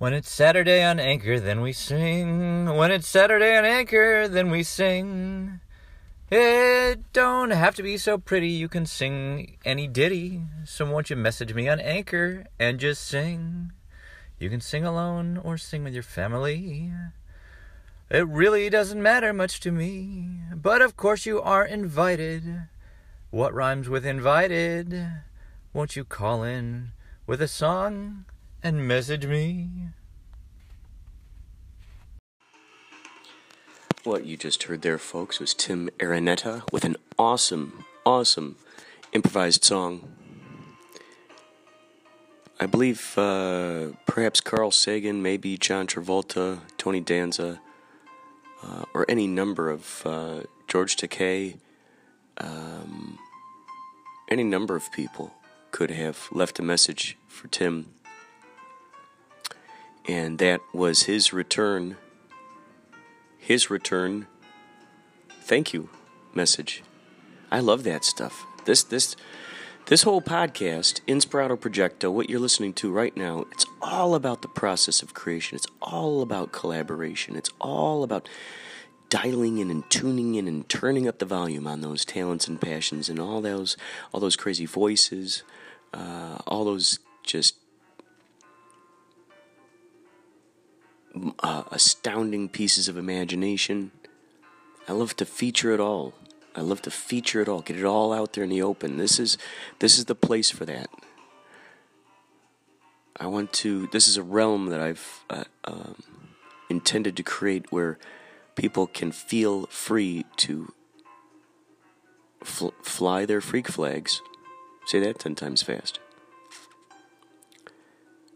When it's Saturday on Anchor, then we sing. When it's Saturday on Anchor, then we sing. It don't have to be so pretty, you can sing any ditty. So won't you message me on Anchor and just sing? You can sing alone or sing with your family. It really doesn't matter much to me, but of course you are invited. What rhymes with invited? Won't you call in with a song and message me? What you just heard there, folks, was Tim Araneta with an awesome, awesome improvised song. I believe uh, perhaps Carl Sagan, maybe John Travolta, Tony Danza, uh, or any number of uh, George Takei, um, any number of people could have left a message for Tim. And that was his return his return thank you message. I love that stuff. This this this whole podcast, Inspirato Projecto, what you're listening to right now, it's all about the process of creation. It's all about collaboration. It's all about dialing in and tuning in and turning up the volume on those talents and passions and all those all those crazy voices, uh, all those just uh, astounding pieces of imagination. I love to feature it all. I love to feature it all, get it all out there in the open. This is this is the place for that. I want to. This is a realm that I've uh, um, intended to create where people can feel free to fl- fly their freak flags. Say that ten times fast.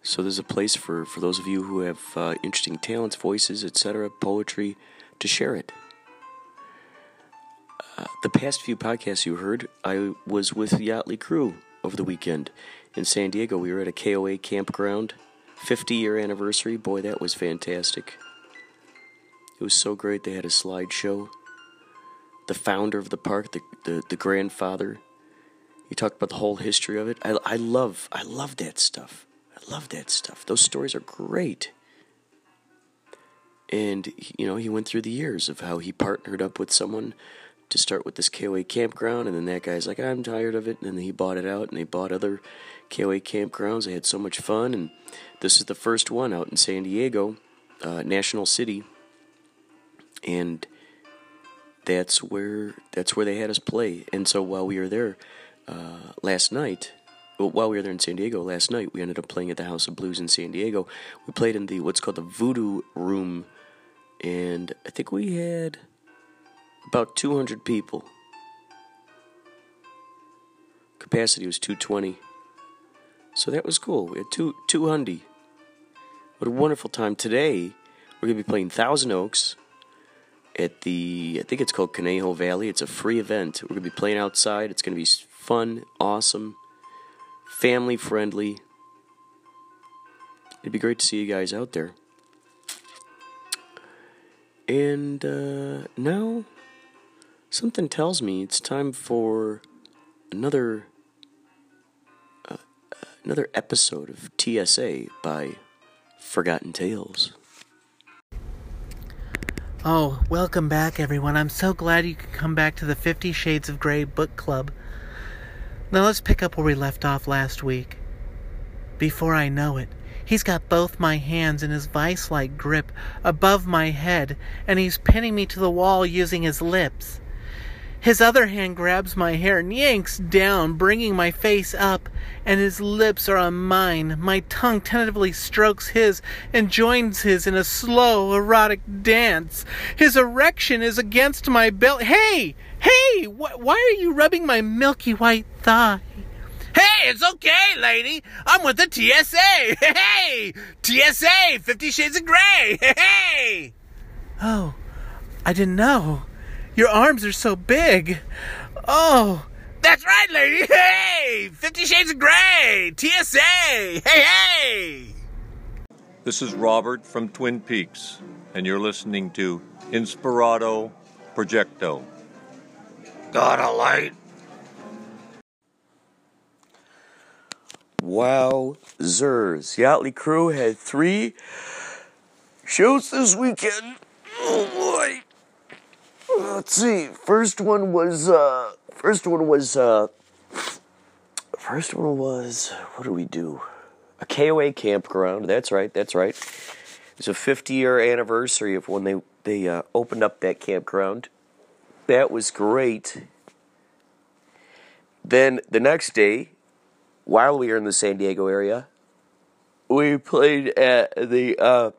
So there's a place for, for those of you who have uh, interesting talents, voices, etc., poetry, to share it. Uh, the past few podcasts you heard, I was with the Yachtly Crew over the weekend in San Diego. We were at a KOA campground, 50 year anniversary. Boy, that was fantastic. It was so great. They had a slideshow. The founder of the park, the, the, the grandfather, he talked about the whole history of it. I, I love I love that stuff. Love that stuff. Those stories are great. And, you know, he went through the years of how he partnered up with someone to start with this KOA campground, and then that guy's like, I'm tired of it, and then he bought it out, and they bought other KOA campgrounds. They had so much fun, and this is the first one out in San Diego, uh, National City, and that's where that's where they had us play. And so while we were there uh, last night, while we were there in San Diego last night, we ended up playing at the House of Blues in San Diego. We played in the what's called the Voodoo Room, and I think we had about 200 people. Capacity was 220, so that was cool. We had two two hundy. What a wonderful time! Today we're gonna be playing Thousand Oaks at the I think it's called Conejo Valley. It's a free event. We're gonna be playing outside. It's gonna be fun, awesome family friendly. It'd be great to see you guys out there. And uh, now, something tells me it's time for another uh, another episode of TSA by Forgotten Tales. Oh, welcome back, everyone. I'm so glad you could come back to the Fifty Shades of Grey book club. Now let's pick up where we left off last week. Before I know it, he's got both my hands in his vice like grip above my head, and he's pinning me to the wall using his lips. His other hand grabs my hair and yanks down, bringing my face up, and his lips are on mine. My tongue tentatively strokes his and joins his in a slow, erotic dance. His erection is against my belt. Hey! Hey! Wh- why are you rubbing my milky white thigh? Hey, it's okay, lady. I'm with the TSA. Hey! TSA! Fifty Shades of Grey. Hey! Oh, I didn't know. Your arms are so big. Oh. That's right, lady. Hey! Fifty Shades of Grey. TSA. Hey, hey! This is Robert from Twin Peaks, and you're listening to Inspirato Projecto. Got a light? Wow, Wowzers. Yachtly Crew had three shows this weekend. Oh boy. Let's see. First one was uh first one was uh first one was what do we do? A KOA campground. That's right, that's right. It's a 50 year anniversary of when they they uh, opened up that campground. That was great. Then the next day, while we were in the San Diego area, we played at the uh,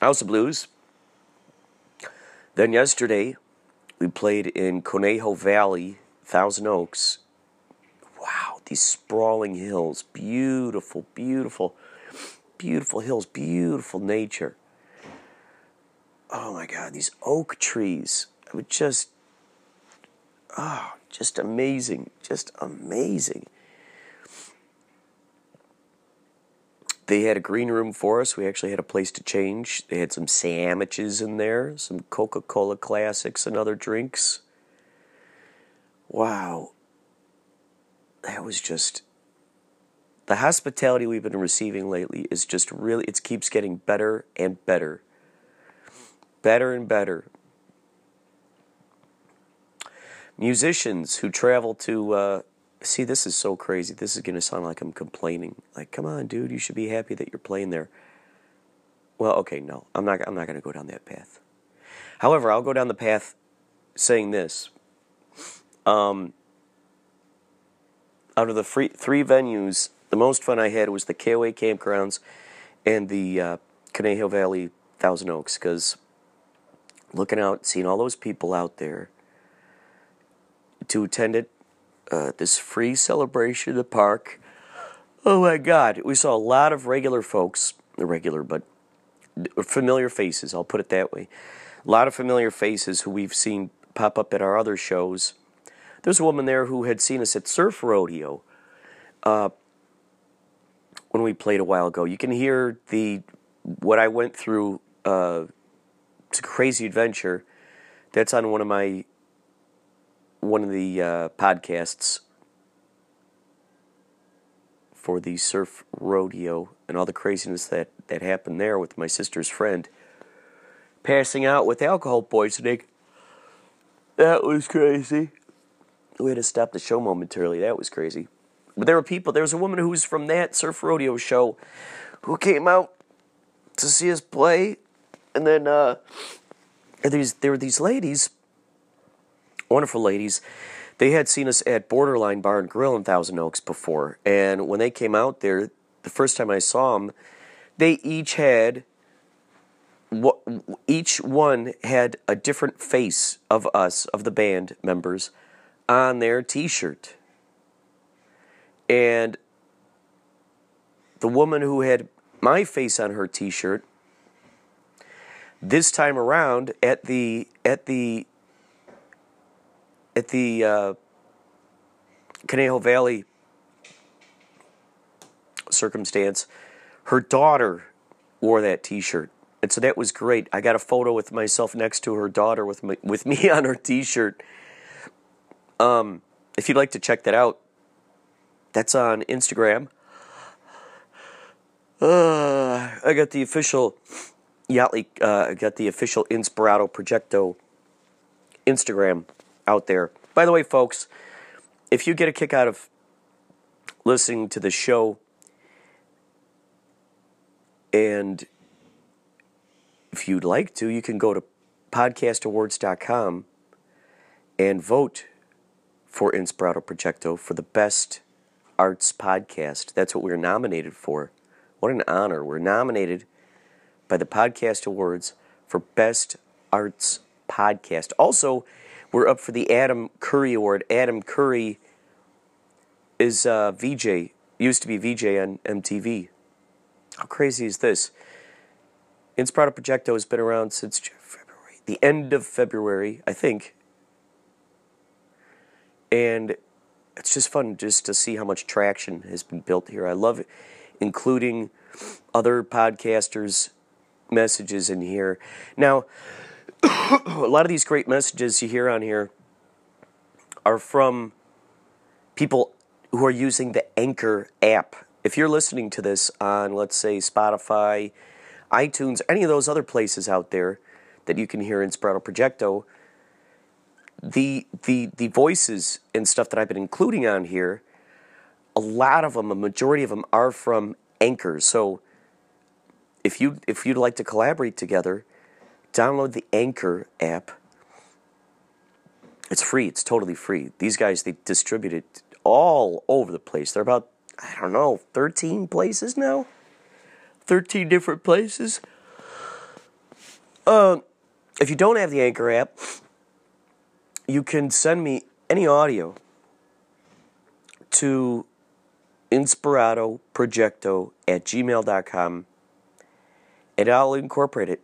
House of Blues. Then yesterday, we played in Conejo Valley, Thousand Oaks. Wow, these sprawling hills, beautiful, beautiful, beautiful hills, beautiful nature. Oh my God, these oak trees. I would just, oh, just amazing, just amazing. They had a green room for us. We actually had a place to change. They had some sandwiches in there, some Coca Cola classics, and other drinks. Wow. That was just. The hospitality we've been receiving lately is just really, it keeps getting better and better. Better and better. Musicians who travel to uh, see, this is so crazy. This is going to sound like I'm complaining. Like, come on, dude, you should be happy that you're playing there. Well, okay, no, I'm not. I'm not going to go down that path. However, I'll go down the path saying this. Um, out of the free, three venues, the most fun I had was the KOA campgrounds and the uh, Conejo Valley Thousand Oaks because looking out, seeing all those people out there to attend it uh, this free celebration in the park. Oh my God, we saw a lot of regular folks, regular but familiar faces. I'll put it that way. A lot of familiar faces who we've seen pop up at our other shows. There's a woman there who had seen us at Surf Rodeo uh, when we played a while ago. You can hear the what I went through. Uh, it's a crazy adventure. That's on one of my one of the uh, podcasts for the surf rodeo and all the craziness that, that happened there with my sister's friend passing out with alcohol poisoning. That was crazy. We had to stop the show momentarily. That was crazy. But there were people, there was a woman who was from that surf rodeo show who came out to see us play. And then uh, there were these ladies wonderful ladies. They had seen us at Borderline Bar and Grill in Thousand Oaks before, and when they came out there, the first time I saw them, they each had what each one had a different face of us of the band members on their t-shirt. And the woman who had my face on her t-shirt this time around at the at the at the uh, Conejo Valley circumstance, her daughter wore that T-shirt, and so that was great. I got a photo with myself next to her daughter with with me on her T-shirt. Um, if you'd like to check that out, that's on Instagram. Uh, I got the official Yachtly. Uh, I got the official Inspirato Projecto Instagram out there. By the way, folks, if you get a kick out of listening to the show and if you'd like to, you can go to podcastawards.com and vote for Inspirato Projecto for the best arts podcast. That's what we're nominated for. What an honor. We're nominated by the Podcast Awards for Best Arts Podcast. Also, we're up for the Adam Curry Award. Adam Curry is uh, VJ, used to be VJ on MTV. How crazy is this? Inspirato Projecto has been around since February, the end of February, I think. And it's just fun just to see how much traction has been built here. I love including other podcasters' messages in here. Now, a lot of these great messages you hear on here are from people who are using the Anchor app. If you're listening to this on, let's say, Spotify, iTunes, any of those other places out there that you can hear Inspirato Projecto, the the the voices and stuff that I've been including on here, a lot of them, a majority of them are from Anchor. So if you if you'd like to collaborate together, download the Anchor app. It's free. It's totally free. These guys they distribute it all over the place. They're about I don't know, 13 places now. 13 different places. Uh, if you don't have the Anchor app, you can send me any audio to inspiratoprojecto at gmail.com and I'll incorporate it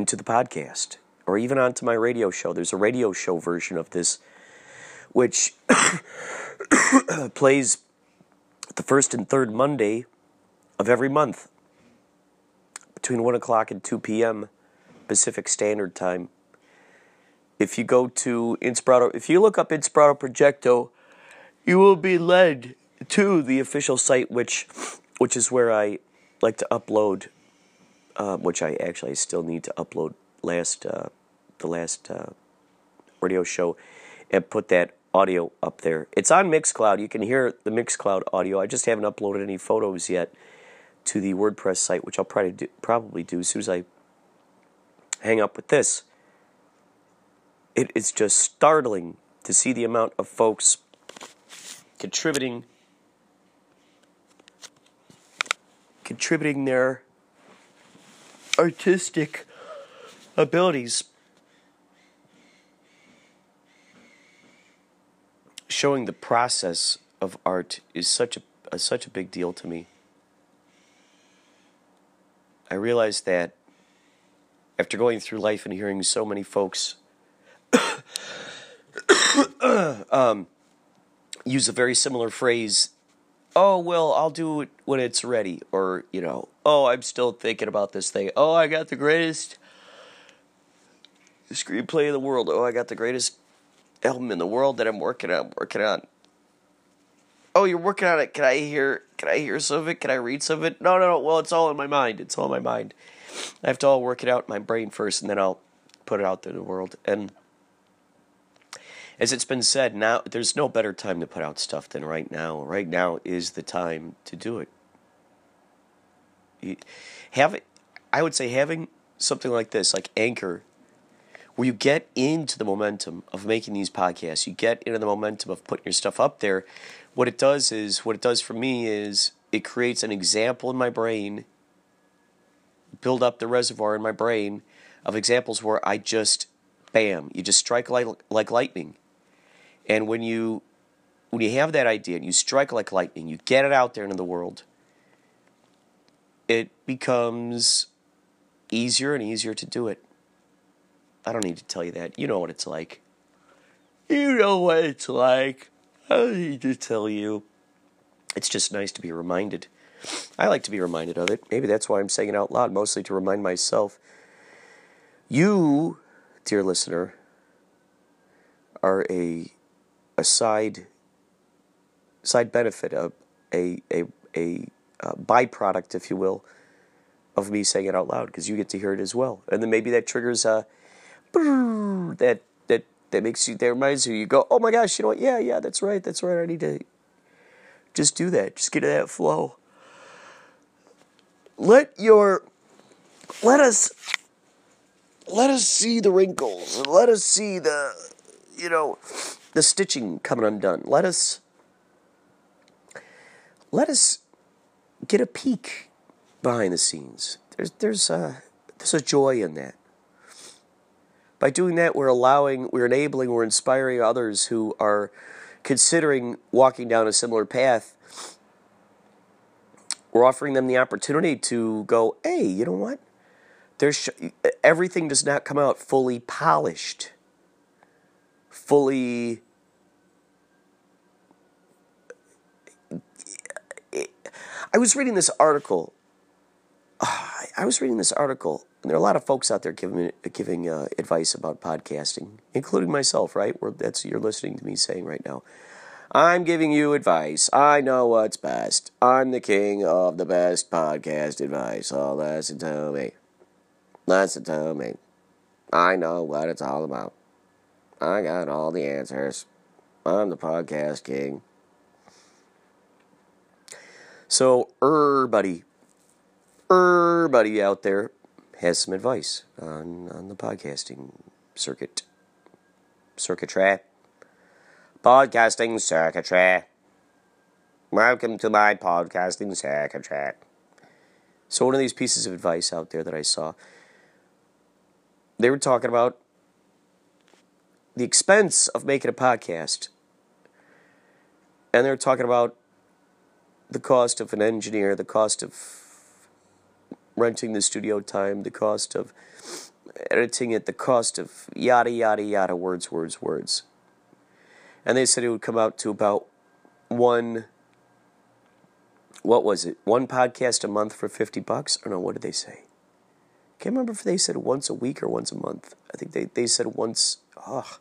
into the podcast or even onto my radio show. There's a radio show version of this which plays the first and third Monday of every month between 1 o'clock and 2 p.m. Pacific Standard Time. If you go to Inspirato, if you look up Inspirato Projecto, you will be led to the official site, which, which is where I like to upload, uh, which I actually still need to upload last, uh, the last uh, radio show, and put that audio up there. It's on Mixcloud. You can hear the Mixcloud audio. I just haven't uploaded any photos yet to the WordPress site, which I'll probably do, probably do as soon as I hang up with this. It is just startling to see the amount of folks contributing contributing their artistic abilities showing the process of art is such a, a such a big deal to me. I realized that after going through life and hearing so many folks um, use a very similar phrase, oh, well, I'll do it when it's ready. Or, you know, oh, I'm still thinking about this thing. Oh, I got the greatest screenplay in the world. Oh, I got the greatest album in the world that I'm working on, working on. Oh, you're working on it. Can I hear? Can I hear some of it? Can I read some of it? No, no, no. Well, it's all in my mind. It's all in my mind. I have to all work it out in my brain first, and then I'll put it out there in the world. And as it's been said, now there's no better time to put out stuff than right now. Right now is the time to do it. Have. I would say having something like this, like Anchor, where you get into the momentum of making these podcasts, you get into the momentum of putting your stuff up there. What it does is, what it does for me is, it creates an example in my brain, build up the reservoir in my brain of examples where I just, bam, you just strike like like lightning. And when you when you have that idea and you strike like lightning, you get it out there into the world, it becomes easier and easier to do it. I don't need to tell you that. You know what it's like. You know what it's like. I don't need to tell you. It's just nice to be reminded. I like to be reminded of it. Maybe that's why I'm saying it out loud, mostly to remind myself. You, dear listener, are a a side side benefit, a a a, a, a byproduct, if you will, of me saying it out loud because you get to hear it as well, and then maybe that triggers a that that that makes you that reminds you. You go, oh my gosh, you know what? Yeah, yeah, that's right, that's right. I need to just do that. Just get to that flow. Let your let us let us see the wrinkles let us see the you know the stitching coming undone. Let us let us get a peek behind the scenes. There's there's a there's a joy in that. By doing that, we're allowing, we're enabling, we're inspiring others who are considering walking down a similar path. We're offering them the opportunity to go, hey, you know what? There's everything does not come out fully polished, fully. I was reading this article. I was reading this article and there are a lot of folks out there giving giving uh, advice about podcasting, including myself. Right, where that's you're listening to me saying right now. I'm giving you advice. I know what's best. I'm the king of the best podcast advice. Oh, listen to me. Listen to me. I know what it's all about. I got all the answers. I'm the podcast king. So, everybody, everybody out there has some advice on, on the podcasting circuit. Circuitry. Podcasting circuitry. Welcome to my podcasting circuitry. So, one of these pieces of advice out there that I saw, they were talking about the expense of making a podcast. And they're talking about the cost of an engineer, the cost of renting the studio time, the cost of editing it, the cost of yada, yada, yada, words, words, words. And they said it would come out to about one, what was it, one podcast a month for 50 bucks? Or no, what did they say? Can't remember if they said once a week or once a month. I think they, they said once, oh,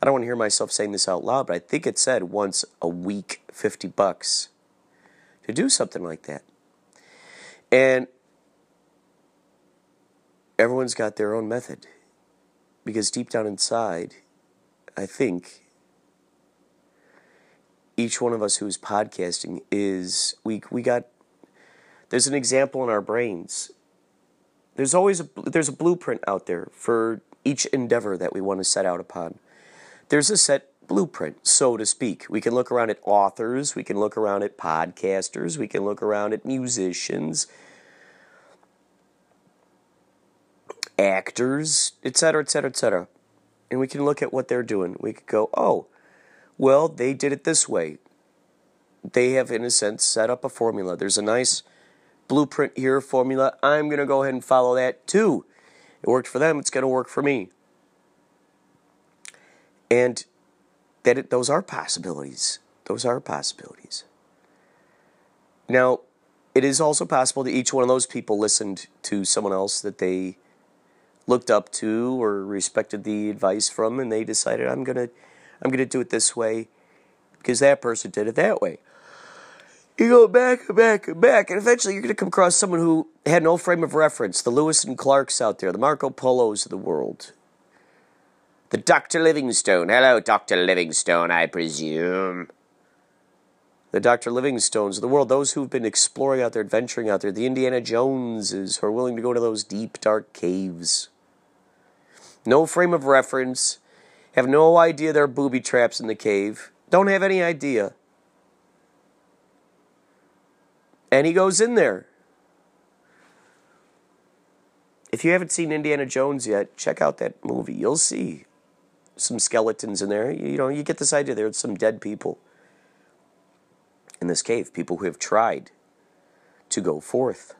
I don't want to hear myself saying this out loud, but I think it said once a week, 50 bucks to do something like that. And everyone's got their own method. Because deep down inside, I think each one of us who's podcasting is we we got there's an example in our brains. There's always a there's a blueprint out there for each endeavor that we want to set out upon. There's a set blueprint, so to speak. We can look around at authors, we can look around at podcasters, we can look around at musicians, actors, etc., etc., etc. And we can look at what they're doing. We could go, oh, well, they did it this way. They have, in a sense, set up a formula. There's a nice blueprint here, formula. I'm going to go ahead and follow that too. It worked for them, it's going to work for me. And that it, those are possibilities. Those are possibilities. Now, it is also possible that each one of those people listened to someone else that they looked up to or respected the advice from and they decided I'm going to I'm going to do it this way because that person did it that way. You go back and back and back, and eventually you're going to come across someone who had no frame of reference. The Lewis and Clarks out there, the Marco Polos of the world, the Dr. Livingstone. Hello, Dr. Livingstone, I presume. The Dr. Livingstones of the world, those who've been exploring out there, adventuring out there, the Indiana Joneses who are willing to go to those deep, dark caves. No frame of reference, have no idea there are booby traps in the cave, don't have any idea. And he goes in there. If you haven't seen Indiana Jones yet, check out that movie. You'll see some skeletons in there. You know, you get this idea. There's some dead people in this cave, people who have tried to go forth,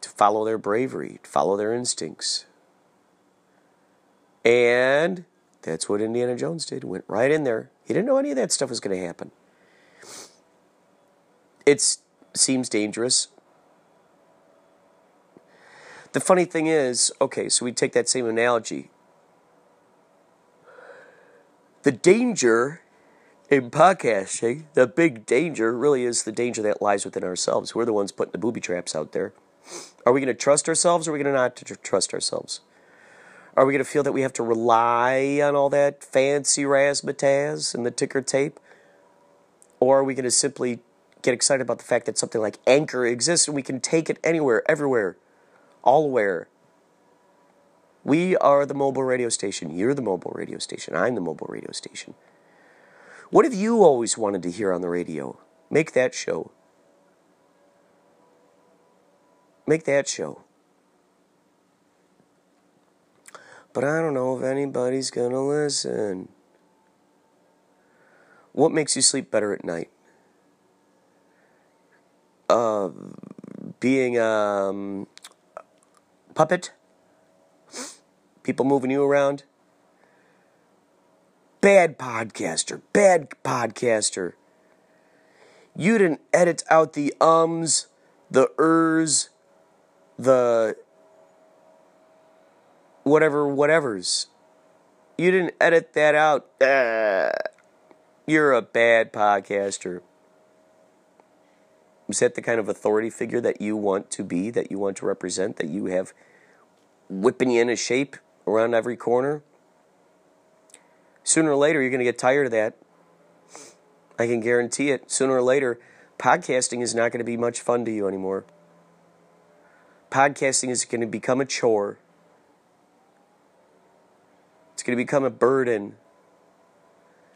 to follow their bravery, to follow their instincts. And that's what Indiana Jones did. Went right in there. He didn't know any of that stuff was going to happen. It seems dangerous. The funny thing is, okay, so we take that same analogy. The danger in podcasting, the big danger really is the danger that lies within ourselves. We're the ones putting the booby traps out there. Are we going to trust ourselves or are we going to not trust ourselves? Are we going to feel that we have to rely on all that fancy razzmatazz and the ticker tape? Or are we going to simply get excited about the fact that something like Anchor exists and we can take it anywhere, everywhere, all where? We are the mobile radio station. You're the mobile radio station. I'm the mobile radio station. What have you always wanted to hear on the radio? Make that show. Make that show. But I don't know if anybody's going to listen. What makes you sleep better at night? Uh, being a um, puppet? People moving you around. Bad podcaster, bad podcaster. You didn't edit out the ums, the ers, the whatever, whatevers. You didn't edit that out. Uh, You're a bad podcaster. Is that the kind of authority figure that you want to be, that you want to represent, that you have whipping you into shape around every corner? Sooner or later, you're going to get tired of that. I can guarantee it. Sooner or later, podcasting is not going to be much fun to you anymore. Podcasting is going to become a chore. It's going to become a burden.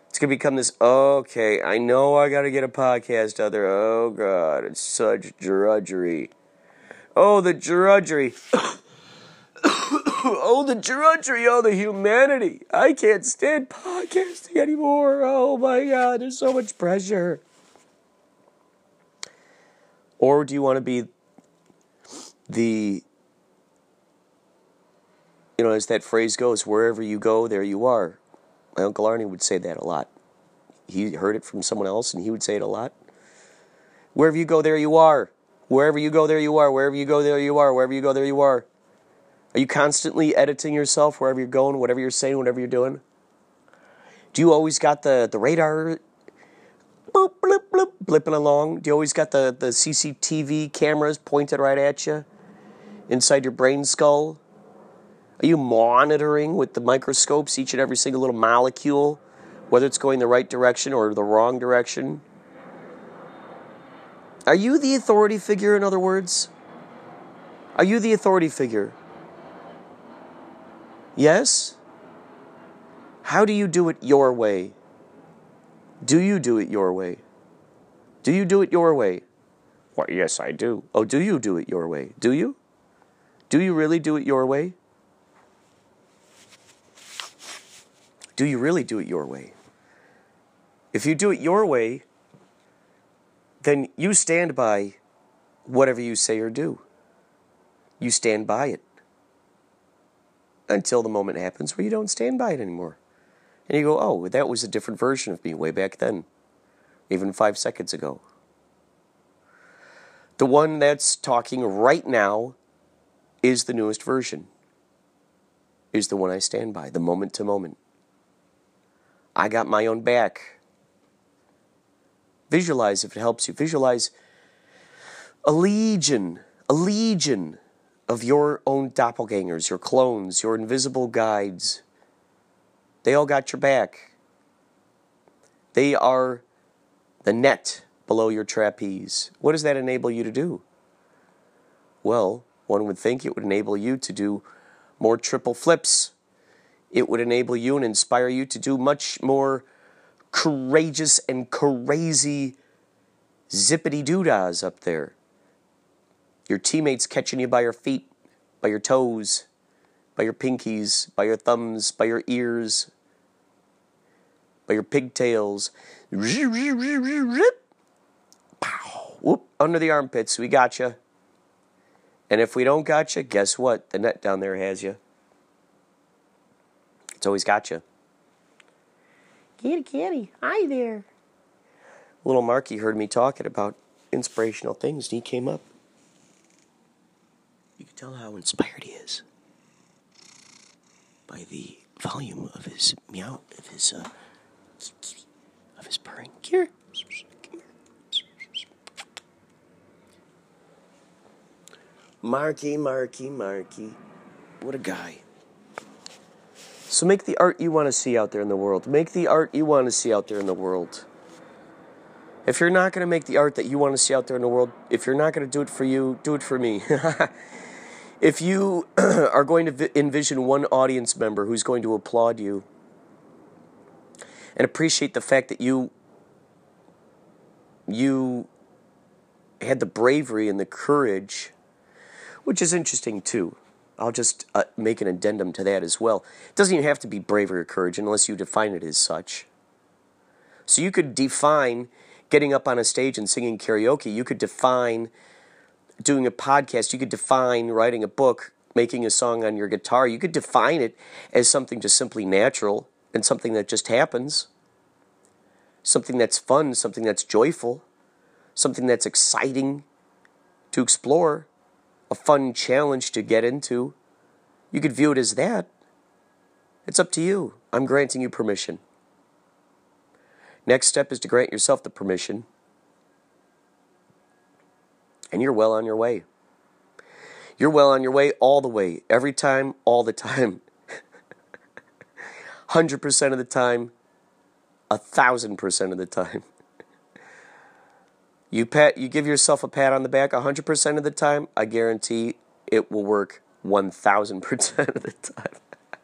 It's going to become this, okay, I know I got to get a podcast out there. Oh, God, it's such drudgery. Oh, the drudgery. oh, the drudgery. Oh, the humanity. I can't stand podcasting anymore. Oh, my God, there's so much pressure. Or do you want to be the, you know, as that phrase goes, wherever you go, there you are. My Uncle Arnie would say that a lot. He heard it from someone else and he would say it a lot. Wherever you go, there you are. Wherever you go, there you are. Wherever you go, there you are. Wherever you go, there you are. Are you constantly editing yourself wherever you're going, whatever you're saying, whatever you're doing? Do you always got the, the radar boop, blip, blip, blipping along? Do you always got the, the CCTV cameras pointed right at you inside your brain skull? Are you monitoring with the microscopes each and every single little molecule, whether it's going the right direction or the wrong direction? Are you the authority figure, in other words? Are you the authority figure? Yes? How do you do it your way? Do you do it your way? Do you do it your way? Why, yes, I do. Oh, do you do it your way? Do you? Do you really do it your way? Do you really do it your way? If you do it your way, then you stand by whatever you say or do. You stand by it until the moment happens where you don't stand by it anymore. And you go, oh, that was a different version of me way back then, even five seconds ago. The one that's talking right now is the newest version, is the one I stand by, the moment to moment. I got my own back. Visualize if it helps you. Visualize a legion, a legion of your own doppelgangers, your clones, your invisible guides. They all got your back. They are the net below your trapeze. What does that enable you to do? Well, one would think it would enable you to do more triple flips. It would enable you and inspire you to do much more courageous and crazy zippity doodahs up there. Your teammates catching you by your feet, by your toes, by your pinkies, by your thumbs, by your ears, by your pigtails. Pow! Whoop! Under the armpits, we got you. And if we don't got you, guess what? The net down there has you. It's always got you. Kitty, kitty, hi there. Little Marky heard me talking about inspirational things, and he came up. Tell how inspired he is by the volume of his meow, of his uh, of his purring. Here, Marky, Marky, Marky. What a guy. So make the art you want to see out there in the world. Make the art you want to see out there in the world. If you're not going to make the art that you want to see out there in the world, if you're not going to do it for you, do it for me. if you are going to vi- envision one audience member who's going to applaud you and appreciate the fact that you you had the bravery and the courage, which is interesting too. I'll just uh, make an addendum to that as well. It doesn't even have to be bravery or courage unless you define it as such. So you could define getting up on a stage and singing karaoke. You could define doing a podcast. You could define writing a book, making a song on your guitar. You could define it as something just simply natural and something that just happens. Something that's fun, something that's joyful, something that's exciting to explore a fun challenge to get into. You could view it as that. It's up to you. I'm granting you permission. Next step is to grant yourself the permission. And you're well on your way. You're well on your way all the way, every time, all the time. 100% of the time, a thousand percent of the time. You pat you give yourself a pat on the back 100% of the time, I guarantee it will work 1000% of the time.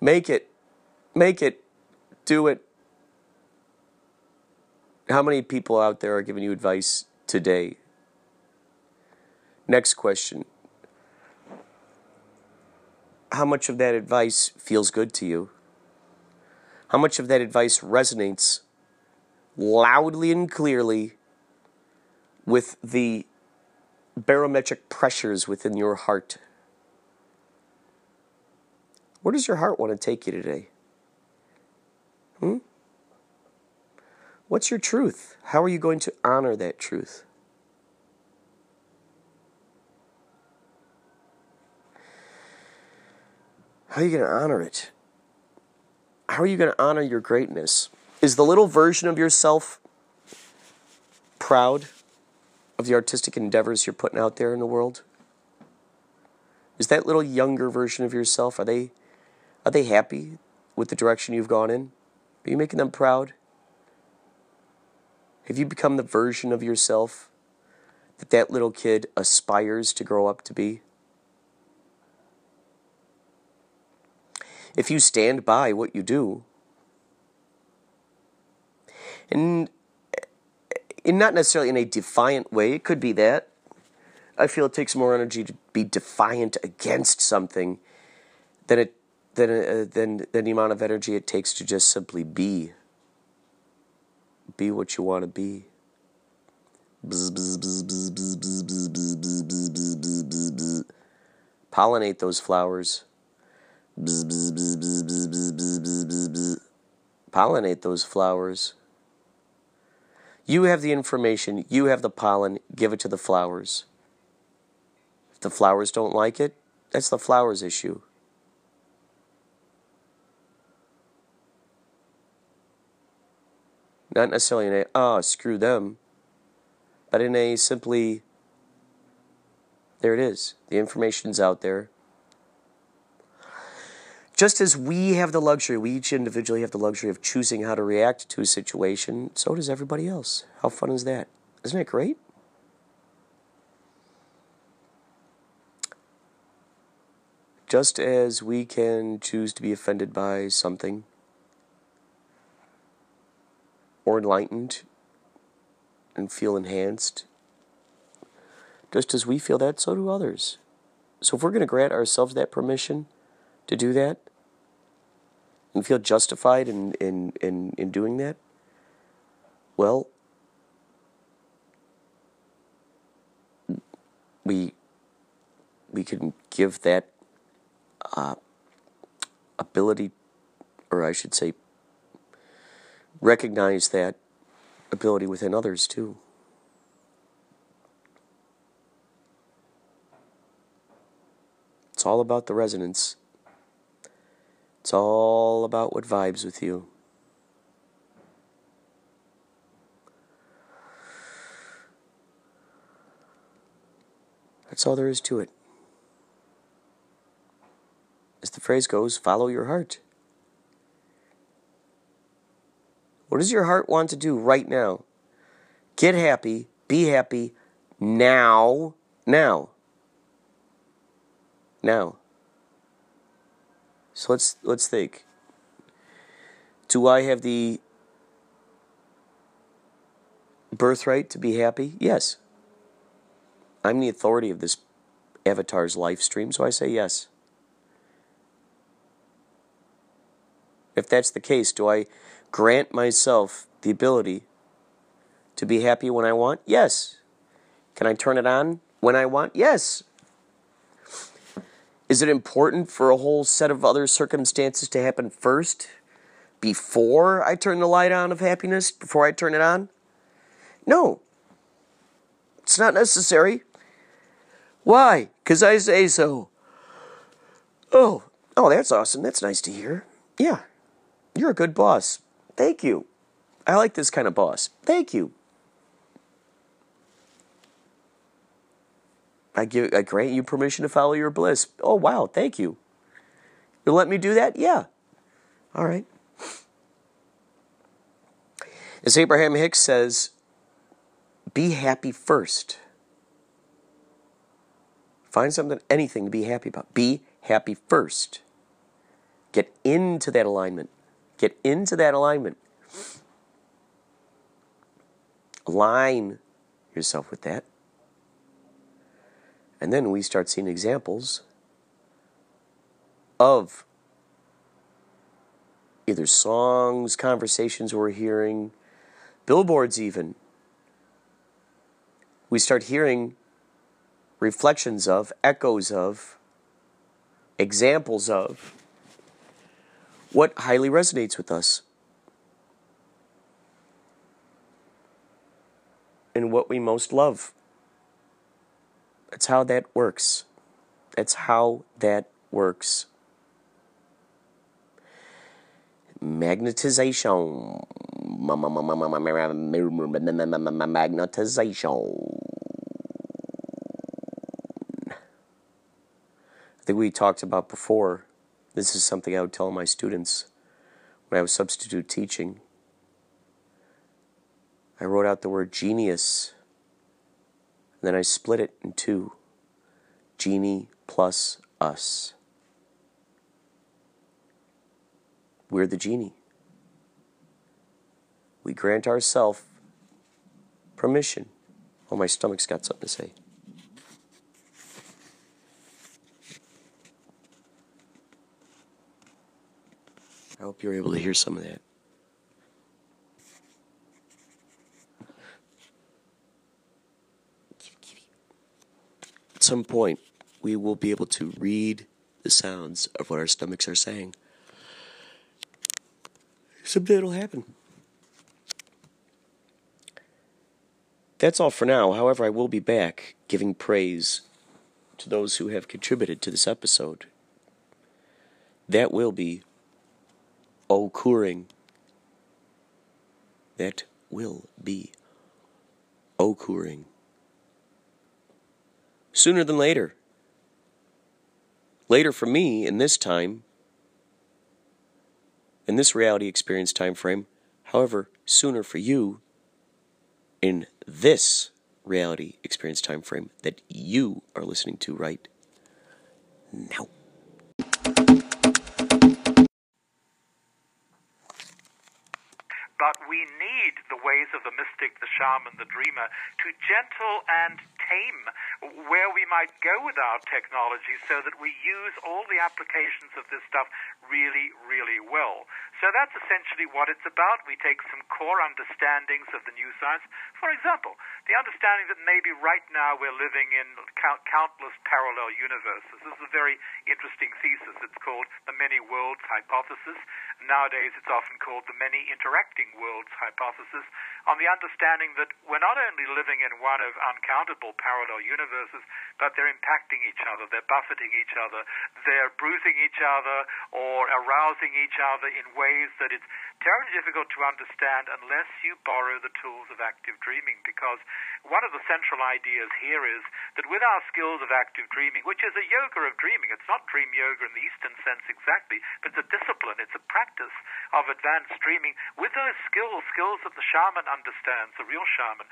Make it. Make it. Do it. How many people out there are giving you advice today? Next question. How much of that advice feels good to you? How much of that advice resonates loudly and clearly with the barometric pressures within your heart. Where does your heart want to take you today? Hmm? What's your truth? How are you going to honor that truth? How are you going to honor it? How are you going to honor your greatness? Is the little version of yourself proud of the artistic endeavors you're putting out there in the world? Is that little younger version of yourself are they are they happy with the direction you've gone in? Are you making them proud? Have you become the version of yourself that that little kid aspires to grow up to be? If you stand by what you do, and not necessarily in a defiant way. It could be that. I feel it takes more energy to be defiant against something than it than uh, than than the amount of energy it takes to just simply be. Be what you want to be. Pollinate those flowers. Pollinate those flowers. You have the information, you have the pollen, give it to the flowers. If the flowers don't like it, that's the flowers' issue. Not necessarily in a, ah, oh, screw them, but in a simply, there it is. The information's out there. Just as we have the luxury, we each individually have the luxury of choosing how to react to a situation, so does everybody else. How fun is that? Isn't it great? Just as we can choose to be offended by something or enlightened and feel enhanced, just as we feel that, so do others. So if we're going to grant ourselves that permission to do that, and feel justified in, in, in, in doing that? Well, we we can give that uh, ability, or I should say, recognize that ability within others too. It's all about the resonance. It's all about what vibes with you. That's all there is to it. As the phrase goes, follow your heart. What does your heart want to do right now? Get happy, be happy now, now. Now. So let's let's think. Do I have the birthright to be happy? Yes. I'm the authority of this avatar's live stream, so I say yes. If that's the case, do I grant myself the ability to be happy when I want? Yes. Can I turn it on when I want? Yes. Is it important for a whole set of other circumstances to happen first before I turn the light on of happiness, before I turn it on? No. It's not necessary. Why? Because I say so. Oh, oh, that's awesome. That's nice to hear. Yeah. You're a good boss. Thank you. I like this kind of boss. Thank you. I give I grant you permission to follow your bliss. Oh wow, thank you. You'll let me do that? Yeah. All right. As Abraham Hicks says, be happy first. Find something, anything to be happy about. Be happy first. Get into that alignment. Get into that alignment. Align yourself with that. And then we start seeing examples of either songs, conversations we're hearing, billboards, even. We start hearing reflections of, echoes of, examples of what highly resonates with us and what we most love. That's how that works. That's how that works. Magnetization. Magnetization. I think we talked about before. This is something I would tell my students when I was substitute teaching. I wrote out the word genius, and then I split it in two genie plus us. We're the genie. We grant ourselves permission. Oh, my stomach's got something to say. I hope you're able to hear some of that. At some point, we will be able to read the sounds of what our stomachs are saying. Someday it'll happen. That's all for now. However, I will be back giving praise to those who have contributed to this episode. That will be occurring. That will be occurring. Sooner than later. Later for me in this time, in this reality experience time frame. However, sooner for you in this reality experience time frame that you are listening to right now. Of the mystic, the shaman, the dreamer to gentle and tame where we might go with our technology so that we use all the applications of this stuff really, really well. So that's essentially what it's about. We take some core understandings of the new science. For example, the understanding that maybe right now we're living in count- countless parallel universes. This is a very interesting thesis. It's called the many worlds hypothesis. Nowadays, it's often called the many interacting worlds hypothesis, on the understanding that we're not only living in one of uncountable parallel universes, but they're impacting each other, they're buffeting each other, they're bruising each other, or arousing each other in ways that it's terribly difficult to understand unless you borrow the tools of active dreaming. Because one of the central ideas here is that with our skills of active dreaming, which is a yoga of dreaming, it's not dream yoga in the Eastern sense exactly, but it's a discipline, it's a practice of advanced dreaming. With those skills, skills that the shaman understands, the real shaman,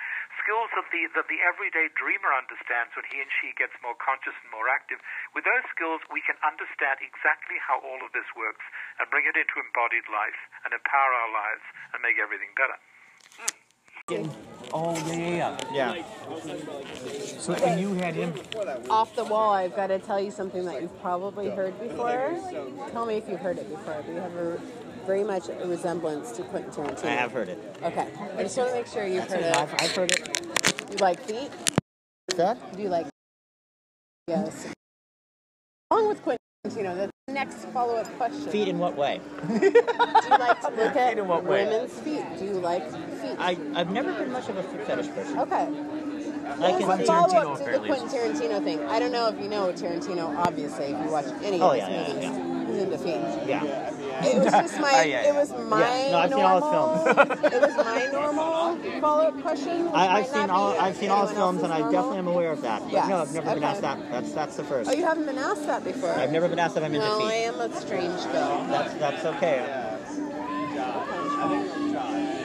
skills that the, that the everyday dreamer understands when he and she gets more conscious and more active, with those skills, we can understand exactly how all of this works and bring it into embodied life and empower our lives and make everything better. Oh yeah, yeah, yeah. So and you had him. Off the wall, I've got to tell you something that you've probably heard before. Tell me if you've heard it before. We have a very much a resemblance to Quentin Tarantino. I have heard it. Okay, I just want to make sure you've heard it. I've, I've heard it. You like feet? That? Do you like? Yes. Along with Quentin Tarantino, the next follow-up question. Feet in what way? Do you like to look at in what way? women's feet? Do you like feet? I, I've never been much of a foot fetish person. Okay. Like Well, in it's a follow-up to the Quentin Tarantino thing. I don't know if you know Tarantino. Obviously, if you watch any Oh, of his yeah, yeah, movies, yeah. he's into feet. Yeah. It was just my. Oh, yeah, It was my. Yeah. No, I've seen all his normal, it was my normal follow-up question. I, I've seen all I've seen all his films, and I definitely am aware of that. But Yes, no, I've never been asked that. That's that's the first. Oh, you haven't been asked that before. I've never been asked if I'm in Well, I am a strange girl. That's that's okay.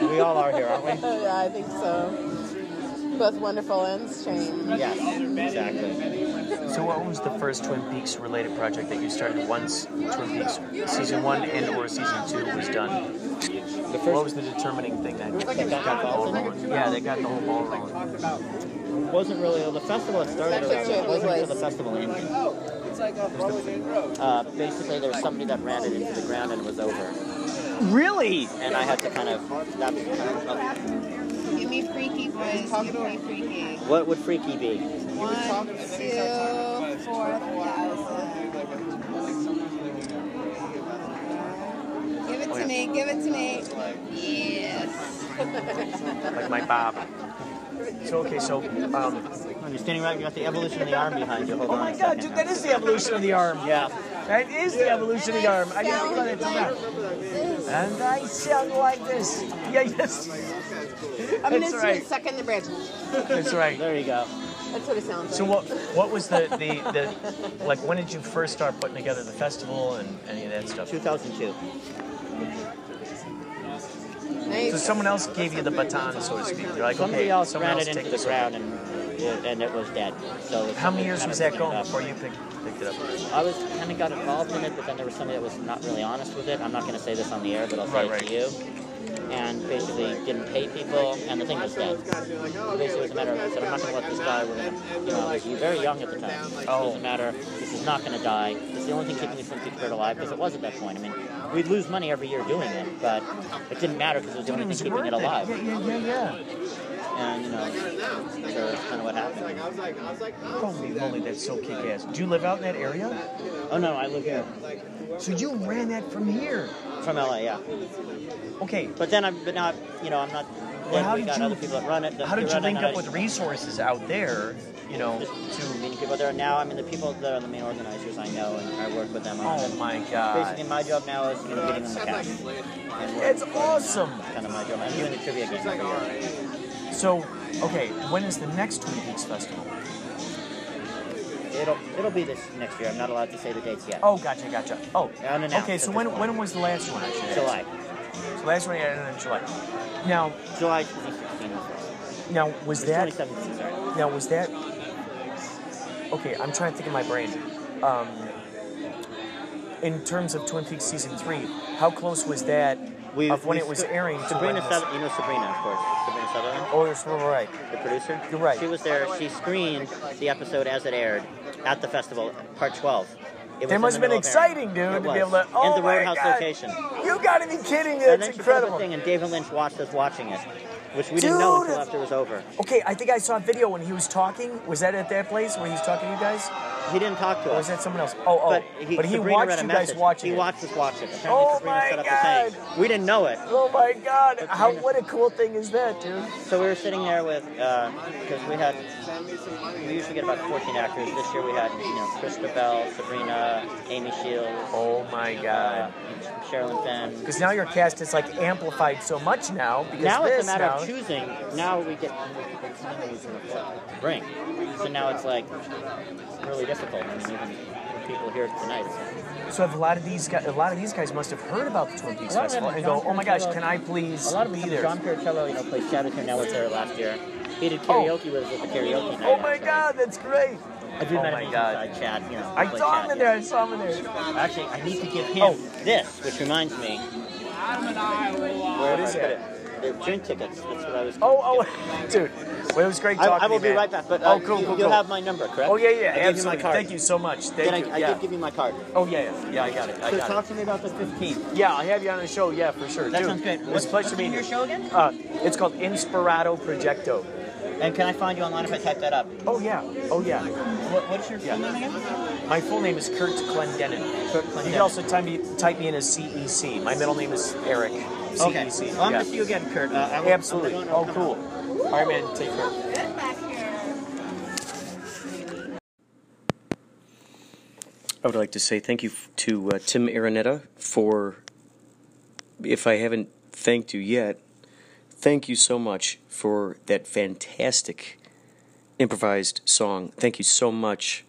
We all are here, aren't we? yeah, I think so. Both wonderful and strange. Yes, exactly. So, what was the first Twin Peaks related project that you started once Twin Peaks season one and or season two was done? The What was the determining thing that that got the ball rolling. yeah, they got the whole ball rolling? It wasn't really the festival had started That picture already. It wasn't was- until the festival ended. Uh, basically, there was somebody that ran it into the ground and it was over. Really? And I had to kind of. That's kind of Give me freaky boys. Give me freaky. what would freaky be? One, two, four thousand. Give it to me. Give it to me. Yes. Like my Bob. So okay, so um, you're standing right, you got the evolution of the arm behind you. Hold oh my a God, dude, that is the evolution of the arm. Yeah. That is the evolution of the arm. I didn't think about it till now. And I sound like this. Yeah, yes. I'm gonna That's right. it stuck in the bridge. That's right. There you go. That's what it sounds So like. what what was the, the, the like when did you first start putting together the festival and any of that stuff? 2002. Nice. So someone else gave you the baton, so to speak. You're like, Somebody okay, else someone ran else it into the ground and it, and it was dead. So it's- How many years was that going up. before you picked, picked it up? I was kind of got involved in it, but then there was somebody that was not really honest with it. I'm not going to say this on the air, but I'll say Right, it to you. And basically didn't pay people, and the thing was dead. Basically, it was a matter of I said, I'm not going to let this die. We're going to, you know, I was very young at the time. It Oh. was a matter. This is not going to die. It's the only thing keeping the Twin Peaks Bird alive because it was at that point. I mean, we'd lose money every year doing it, but it didn't matter because it was the only thing keeping it alive. Yeah, yeah, yeah, yeah. And you know, so that's kind of what happened. Holy moly, that's so kick-ass. Do you live out in that area? Oh no, I live here So you ran that from here? from LA, yeah. Okay. But then I'm, but not, you know, I'm not. Then how we did got you- other people that run it. that How did you run it, link up I- with resources out there? You know, Just to meeting people there now. I mean, the people that are the main organizers I know, and I work with them on oh it. my god, Basically, my job now is you know getting them the cash. It's awesome. kind of my job. I'm doing the trivia game every year. So, okay, when is the next Twin Peaks festival? It'll it'll be this next year. I'm not allowed to say the dates yet. Oh, gotcha, gotcha. Oh, Unannounced okay. So when point. when was the last one? Actually, July, So last one you had in July. Now, July 2016. now was it. that 2017, sorry. now was that? Okay, I'm trying to think in my brain. Um, in terms of Twin Peaks season three, how close was that of when it was st- airing Sabrina this- Sutherland, you know Sabrina, of course. Sabrina Sutherland. Oh, you're right. the producer. You're right. She was there. She screened the episode as it aired at the festival, part 12. It must have been middle of airing. exciting, dude, It to be able to. Oh in the oh my Roadhouse God. location. You gotta be kidding me! And That's then she put up incredible. thing, and David Lynch watched us watching it, which we didn't know until after it was over. Okay, I think I saw a video when he was talking. Was that at that place where he's talking to you guys, He didn't talk to or us. was that someone else? Oh, oh, But he, Sabrina watched read a you message. guys watching He it. watched us watch it. Apparently, Oh Sabrina my set up God. the thing. We didn't know it. Oh my God! How what a cool thing is that, dude? So we were sitting there with, because we had, we usually get about 14 actors. This year we had, you know, Chrysta Bell, Sabrina, Amy Shiels, Oh my uh, God! Sherilyn Fenn. Because now your cast is like amplified so much now. Because Now this it's a matter now, of choosing. Now we get to come and we can bring. So now it's like really difficult. I mean, even when people here tonight. It's So have a lot of these guys, a lot of these guys must have heard about the Twin Peaks A lot of Festival and John go, "Oh my gosh, can I please a lot of be there?" John Pirruccello, you know, played Shadow here. Now was there last year. He did Oh. karaoke with us at the karaoke night. Oh my actually. God, that's great! I do Oh met my God. inside Chad. You know, I saw Chad, him in yeah. there. I saw him in there. Actually, I need to give oh. him Oh. this, which reminds me. Where is did I put it? They're tickets. That's what I was. Oh, oh, dude. Well, it was great I, talking I will to you, be man. right back. But uh, oh, cool, you, cool, you'll cool. have my number, correct? Oh yeah, yeah, I gave you my absolutely. card. Thank you so much. Thank Then you. I, I yeah. did give you my card. Oh yeah, yeah, yeah. I got it. I So got talk it. to me about the 15th. Yeah, I'll have you on the show. Yeah, for sure. That Dude, sounds good. It was a pleasure what's the meeting you. your show again? Uh, it's called Inspirato Projecto. And can I find you online if I type that up? Oh yeah. Oh yeah. What, what's your Yeah. full name again? My full name is Kurt Clendenin. Kurt You can also type me, type me in as CEC. My middle name is Eric. CEC. Okay. Well, I'm yeah. going to see you again, Kurt. Uh, I will- Absolutely. I'm Oh, gonna- cool. All right, man. Take care. I would like to say thank you to uh, Tim Araneta for if I haven't thanked you yet, thank you so much for that fantastic improvised song. Thank you so much,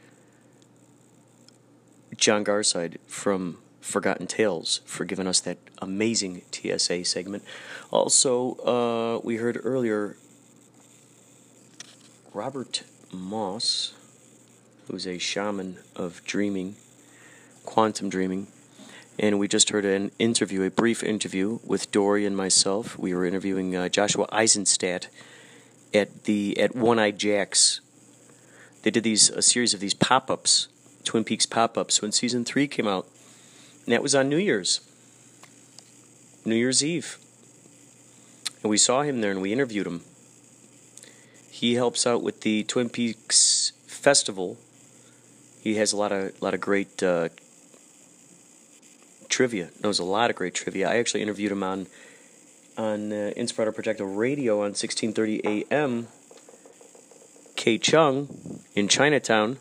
John Garside from Forgotten Tales, for giving us that amazing TSA segment. Also, uh, we heard earlier Robert Moss, who's a shaman of dreaming, quantum dreaming. And we just heard an interview, a brief interview with Dory and myself. We were interviewing uh, Joshua Eisenstadt at the at One Eye Jacks. They did these a series of these pop-ups, Twin Peaks pop-ups when season 3 came out. And that was on New Year's. New Year's Eve. And we saw him there and we interviewed him. He helps out with the Twin Peaks Festival. He has a lot of lot of great uh, trivia. Knows a lot of great trivia. I actually interviewed him on on uh, Inspirato Projecto Radio on 1630 AM. KCHUNG in Chinatown.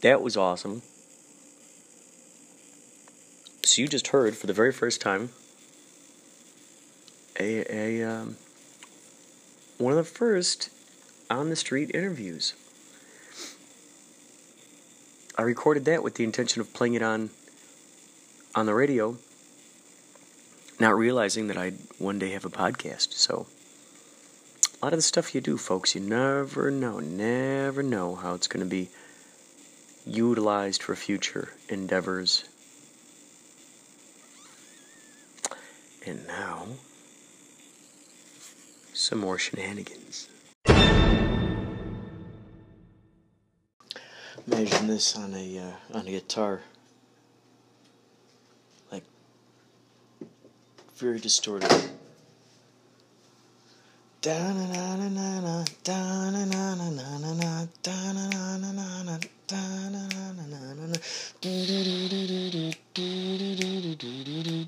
That was awesome. So you just heard for the very first time a a um, one of the first on the street interviews. I recorded that with the intention of playing it on on the radio, not realizing that I'd one day have a podcast. So a lot of the stuff you do, folks, you never know, never know how it's going to be utilized for future endeavors. And now, some more shenanigans. Imagine this on a uh, on a guitar, like very distorted. Da na na na na na da na na na na na na da na na na na na da na na na na na na do do do do do do do do do do do do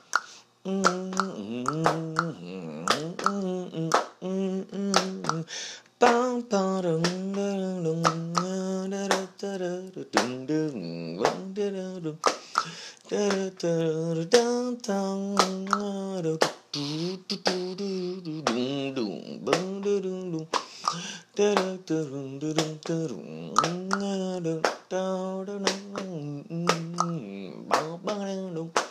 Bang bang dong.